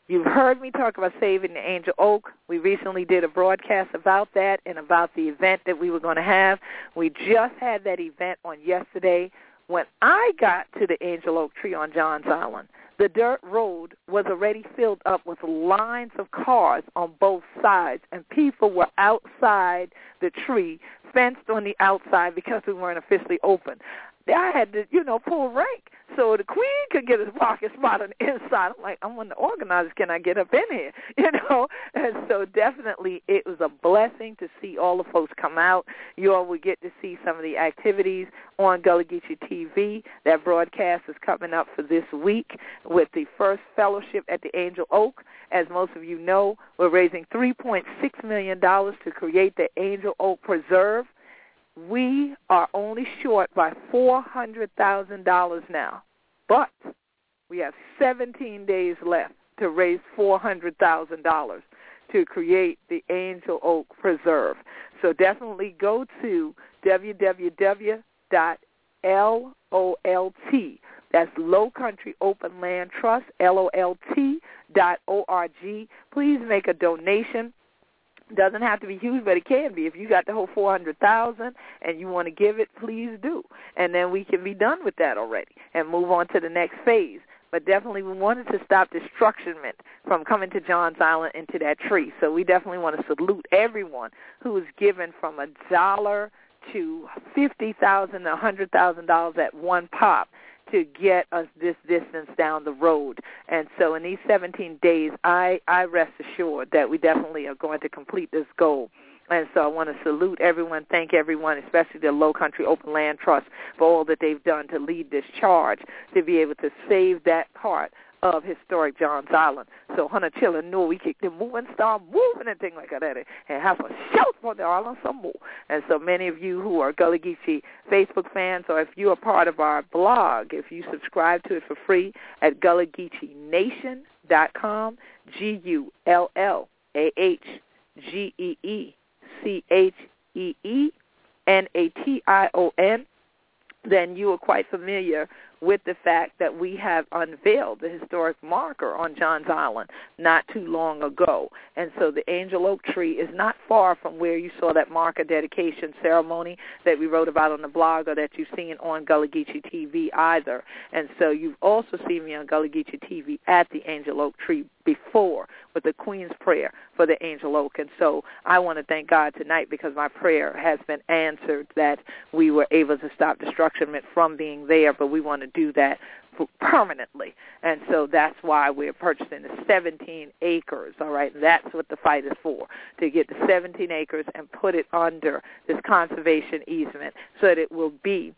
You've heard me talk about saving the Angel Oak. We recently did a broadcast about that and about the event that we were going to have. We just had that event on yesterday. When I got to the Angel Oak tree on Johns Island, the dirt road was already filled up with lines of cars on both sides, and people were outside the tree, fenced on the outside because we weren't officially open. I had to, you know, pull rank so the queen could get a parking spot on the inside. I'm like, I'm one of the organizers. Can I get up in here? [laughs] You know, and so definitely it was a blessing to see all the folks come out. You all will get to see some of the activities on Gullah Geechee TV. That broadcast is coming up for this week with the first fellowship at the Angel Oak. As most of you know, we're raising $3.6 million to create the Angel Oak Preserve we are only short by $400,000 now. But we have 17 days left to raise $400,000 to create the Angel Oak Preserve. So definitely go to www.lolt. That's Low Country Open Land Trust, L-O-L-T dot O-R-G. Please make a donation doesn't have to be huge, but it can be. If you got the whole four hundred thousand and you want to give it, please do, and then we can be done with that already and move on to the next phase. But definitely, we wanted to stop destructionment from coming to Johns Island into that tree. So we definitely want to salute everyone who has given from a dollar to fifty thousand, a hundred thousand dollars at one pop to get us this distance down the road. And so in these 17 days, I, I rest assured that we definitely are going to complete this goal. And so I want to salute everyone, thank everyone, especially the Low Country Open Land Trust for all that they've done to lead this charge to be able to save that part of historic Johns Island. So Hunter Chillin knew we the move and start moving and things like that and have a shout for the island some more. And so many of you who are Gullah Geechee Facebook fans or if you are part of our blog, if you subscribe to it for free at GullahGeecheeNation.com, G-U-L-L-A-H-G-E-E-C-H-E-E-N-A-T-I-O-N, then you are quite familiar with the fact that we have unveiled the historic marker on Johns Island not too long ago. And so the angel oak tree is not far from where you saw that marker dedication ceremony that we wrote about on the blog or that you've seen on Gullah Geechee TV either. And so you've also seen me on Gullah Geechee TV at the angel oak tree before with the Queen's Prayer for the angel oak. And so I want to thank God tonight because my prayer has been answered that we were able to stop destruction from being there, but we want to do that permanently. And so that's why we're purchasing the 17 acres, all right? That's what the fight is for, to get the 17 acres and put it under this conservation easement so that it will be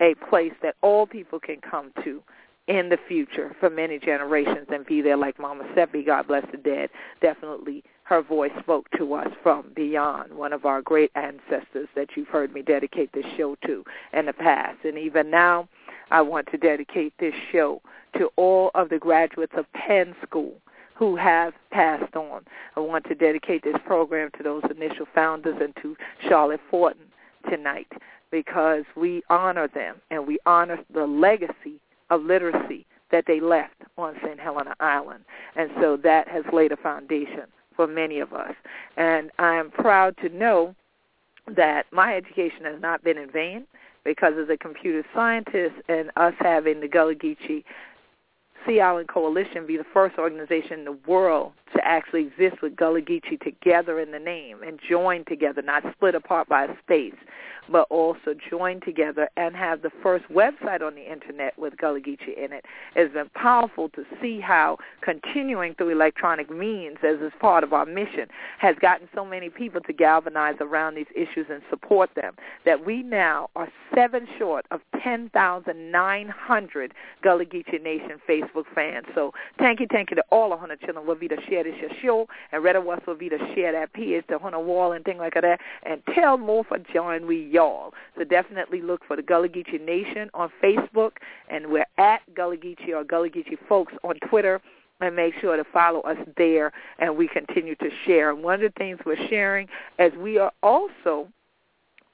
a place that all people can come to in the future for many generations and be there like Mama Seppi, God bless the dead. Definitely her voice spoke to us from beyond, one of our great ancestors that you've heard me dedicate this show to in the past. And even now, I want to dedicate this show to all of the graduates of Penn School who have passed on. I want to dedicate this program to those initial founders and to Charlotte Forten tonight because we honor them and we honor the legacy of literacy that they left on St. Helena Island. And so that has laid a foundation for many of us. And I am proud to know that my education has not been in vain because as a computer scientist and us having the Gullah Geechee Sea Island Coalition be the first organization in the world to actually exist with Gullah Geechee together in the name and join together, not split apart by a space, but also join together and have the first website on the internet with Gullah Geechee in it. It's been powerful to see how continuing through electronic means as is part of our mission has gotten so many people to galvanize around these issues and support them that we now are seven short of 10,900 Gullah Geechee Nation Facebook fans. So thank you, thank you to all of Hunter children will be to share this show and Red West will be to share that page to Hunter Wall and things like that and tell more for join we y'all. So definitely look for the Gullah Geechee Nation on Facebook, and we're at Gullah Geechee or Gullah Geechee Folks on Twitter. And make sure to follow us there, and we continue to share. And one of the things we're sharing, as we are also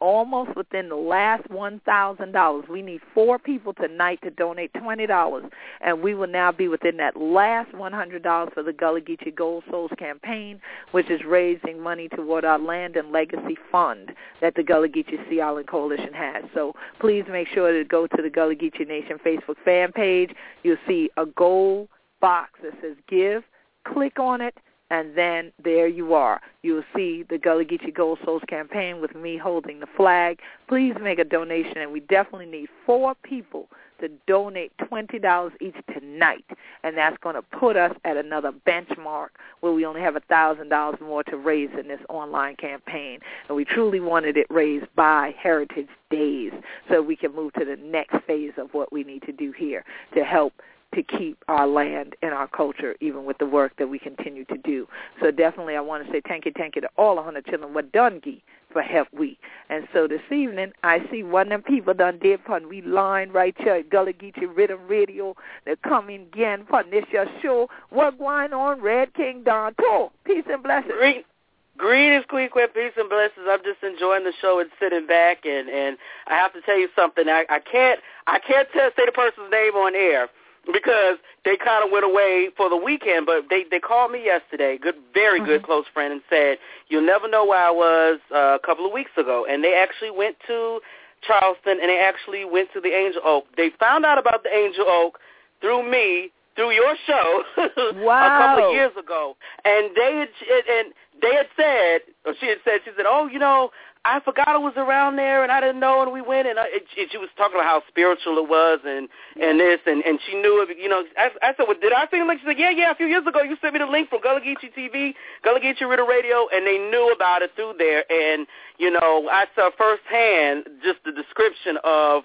almost within the last one thousand dollars. We need four people tonight to donate twenty dollars, and we will now be within that last one hundred dollars for the Gullah Geechee Gold Souls campaign, which is raising money toward our land and legacy fund that the Gullah Geechee Sea Island Coalition has. So please make sure to go to the Gullah Geechee Nation Facebook fan page. You'll see a gold box that says Give. Click on it and then there you are. You'll see the Gullah Geechee Gold Souls campaign with me holding the flag. Please make a donation, and we definitely need four people to donate $20 each tonight, and that's going to put us at another benchmark where we only have $1,000 more to raise in this online campaign. And we truly wanted it raised by Heritage Days so we can move to the next phase of what we need to do here to help to keep our land and our culture, even with the work that we continue to do. So definitely I want to say thank you, thank you to all 100 children. What done for help we. And so this evening, I see one of them people done did pun. We line right here at Gullah Geechee Riddim Radio. They're coming again pun this your show. What going on, Red King Don Tour. Peace and blessings. Great. Queen Queen, peace and blessings. I'm just enjoying the show and sitting back, and and I have to tell you something. I, I can't I can't say the person's name on air, because they kind of went away for the weekend. But they they called me yesterday, good, very good, mm-hmm. close friend, and said you'll never know where I was uh, a couple of weeks ago. And they actually went to Charleston, and they actually went to the Angel Oak. They found out about the Angel Oak through me, through your show, wow. [laughs] a couple of years ago. And they had, and they had said, or she had said, she said, oh, you know, I forgot it was around there, and I didn't know, and we went, and, uh, I, and she was talking about how spiritual it was, and and this, and and she knew it. You know, I, I said, well, did I send a link? She said, yeah, yeah. A few years ago, you sent me the link from Gullah Geechee TV, Gullah Geechee Radio, and they knew about it through there, and you know, I saw firsthand just the description of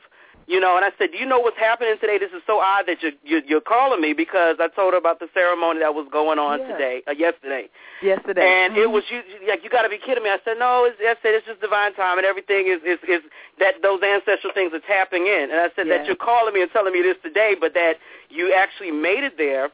you know, and I said, do you know what's happening today? This is so odd that you're, you're, you're calling me because I told her about the ceremony that was going on yeah. today, uh, yesterday. Yesterday. And mm-hmm. it was, you, like, you got to be kidding me. I said, no, it's, I said, it's just divine time and everything is, is, is that those ancestral things are tapping in. And I said yeah. that you're calling me and telling me this today, but that you actually made it there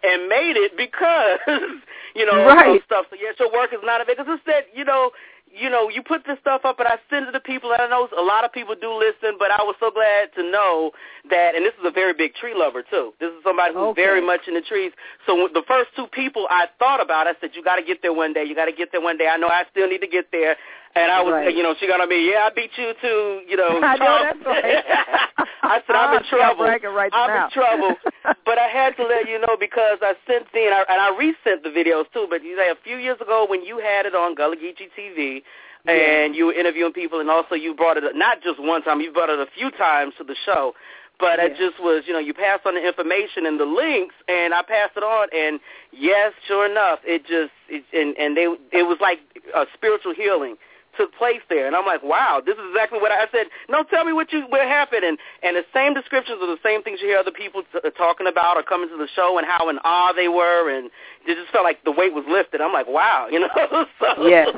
and made it because, [laughs] you know, right. stuff. So, yes, your work is not a because it said, you know, you know, you put this stuff up and I send it to people. And I know a lot of people do listen, but I was so glad to know that. And this is a very big tree lover too. This is somebody who's okay. very much in the trees. So the first two people I thought about, I said, you got to get there one day. You got to get there one day. I know I still need to get there. And I was, right. you know, she got on me. Yeah, I beat you too. You know, [laughs] I know that's right. [laughs] I said I'm in trouble. Right I'm now. in trouble. [laughs] but I had to let you know because I sent the and I, and I resent the videos too. But you say a few years ago when you had it on Gullah Geechee TV, and you were interviewing people, and also you brought it up, not just one time, you brought it a few times to the show. But yeah. it just was, you know, you passed on the information and the links, and I passed it on, and yes, sure enough, it just, it, and and they, it was like a spiritual healing took place there. And I'm like, wow, this is exactly what I, I said. No, tell me what you what happened. And and the same descriptions are the same things you hear other people t- talking about or coming to the show and how in awe they were, and it just felt like the weight was lifted. I'm like, wow, you know. [laughs] so, yes,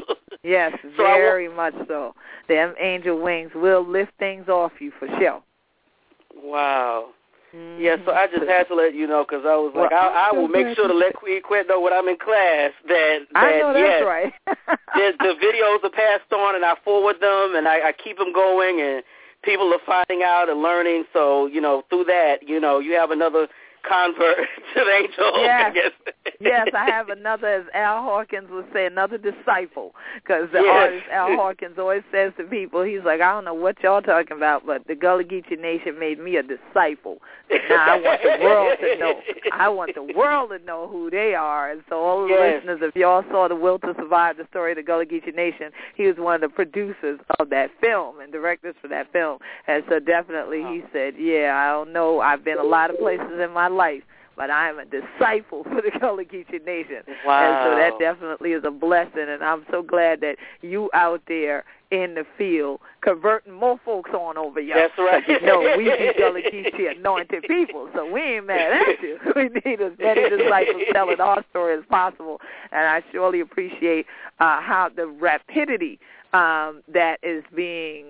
yes, [laughs] so very much so. Them angel wings will lift things off you for sure. Wow. Mm-hmm. Yeah, so I just had to let you know because I was like, well, I, I will make sure to let Queen Quet know when I'm in class that that I know that's yes, right. [laughs] the, the videos are passed on and I forward them and I, I keep them going and people are finding out and learning. So you know, through that, you know, you have another convert [laughs] to the angel. Yes. I guess. yes, I have [laughs] another, as Al Hawkins would say, another disciple. Because the Yes. artist Al Hawkins always says to people, he's like, I don't know what y'all talking about, but the Gullah Geechee Nation made me a disciple. Now I want the world to know. I want the world to know who they are. And so all the Yes. listeners, if y'all saw The Will to Survive, the story of the Gullah Geechee Nation, he was one of the producers of that film and directors for that film. And so definitely he said, yeah, I don't know. I've been a lot of places in my life but I am a disciple [laughs] for the Gullah Geechee Nation. Wow. And so that definitely is a blessing, and I'm so glad that you out there in the field converting more folks on over y'all. That's right. You know, we be Gullah Geechee anointed people, so we ain't mad at [laughs] you. We need as many disciples telling our story as possible, and I surely appreciate uh, how the rapidity um, that is being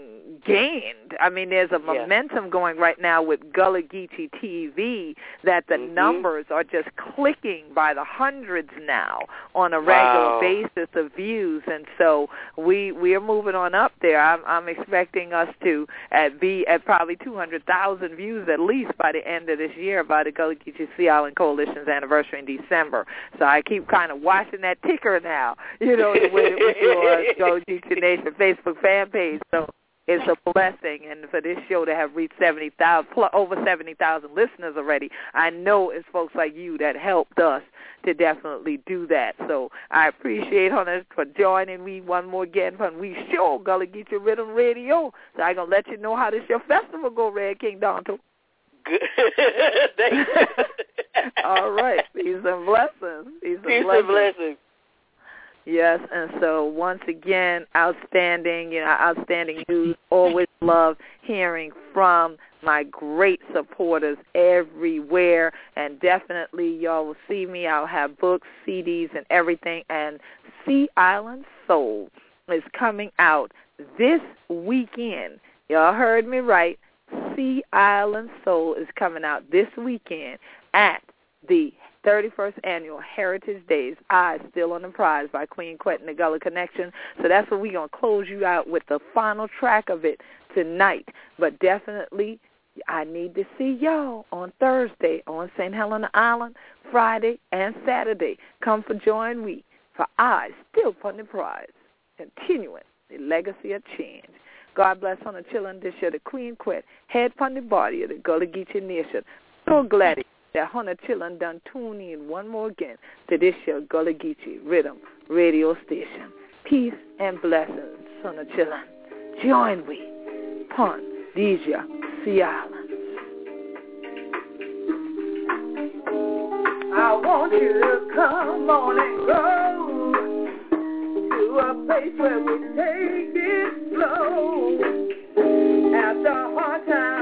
gained. I mean, there's a Yeah. momentum going right now with Gullah Geechee TV that the Mhm. numbers are just clicking by the hundreds now on a regular Wow. basis of views, and so we we are moving on up there. I'm, I'm expecting us to at be at probably 200,000 views at least by the end of this year by the Gullah Geechee Sea Island Coalition's anniversary in December. So I keep kind of watching that ticker now, [laughs] you know, the way your Gullah Geechee [laughs] Nation Facebook fan page. So it's a blessing, and for this show to have reached seventy thousand, over seventy thousand listeners already, I know it's folks like you that helped us to definitely do that. So I appreciate her for joining me one more again from we show Gullah Geechee Riddim Radio. So I gonna let you know how this your festival go, Red King Donto. Good. [laughs] [laughs] All right. Peace and blessings. Peace and blessings. blessings. Yes, and so once again, outstanding, you know, outstanding news. Always love hearing from my great supporters everywhere, and definitely y'all will see me. I'll have books, CDs, and everything. And Sea Island Soul is coming out this weekend. Y'all heard me right. Sea Island Soul is coming out this weekend at the 31st Annual Heritage Days, I Still on the Prize by Queen Quet and the Gullah Connection. So that's what we're going to close you out with the final track of it tonight. But definitely, I need to see y'all on Thursday on St. Helena Island, Friday and Saturday. Come for Join We for I Still on the Prize, continuing the legacy of change. God bless on the children this year, the Queen Quet, head from the body of the Gullah Geechee Nation. So glad that Hunter Chillin done tune in one more again to this show, Gullah Geechee Riddim Radio Station. Peace and blessings, Chillin. Join we upon these sea islands. I want you to come on and go to a place where we take it slow. After hard time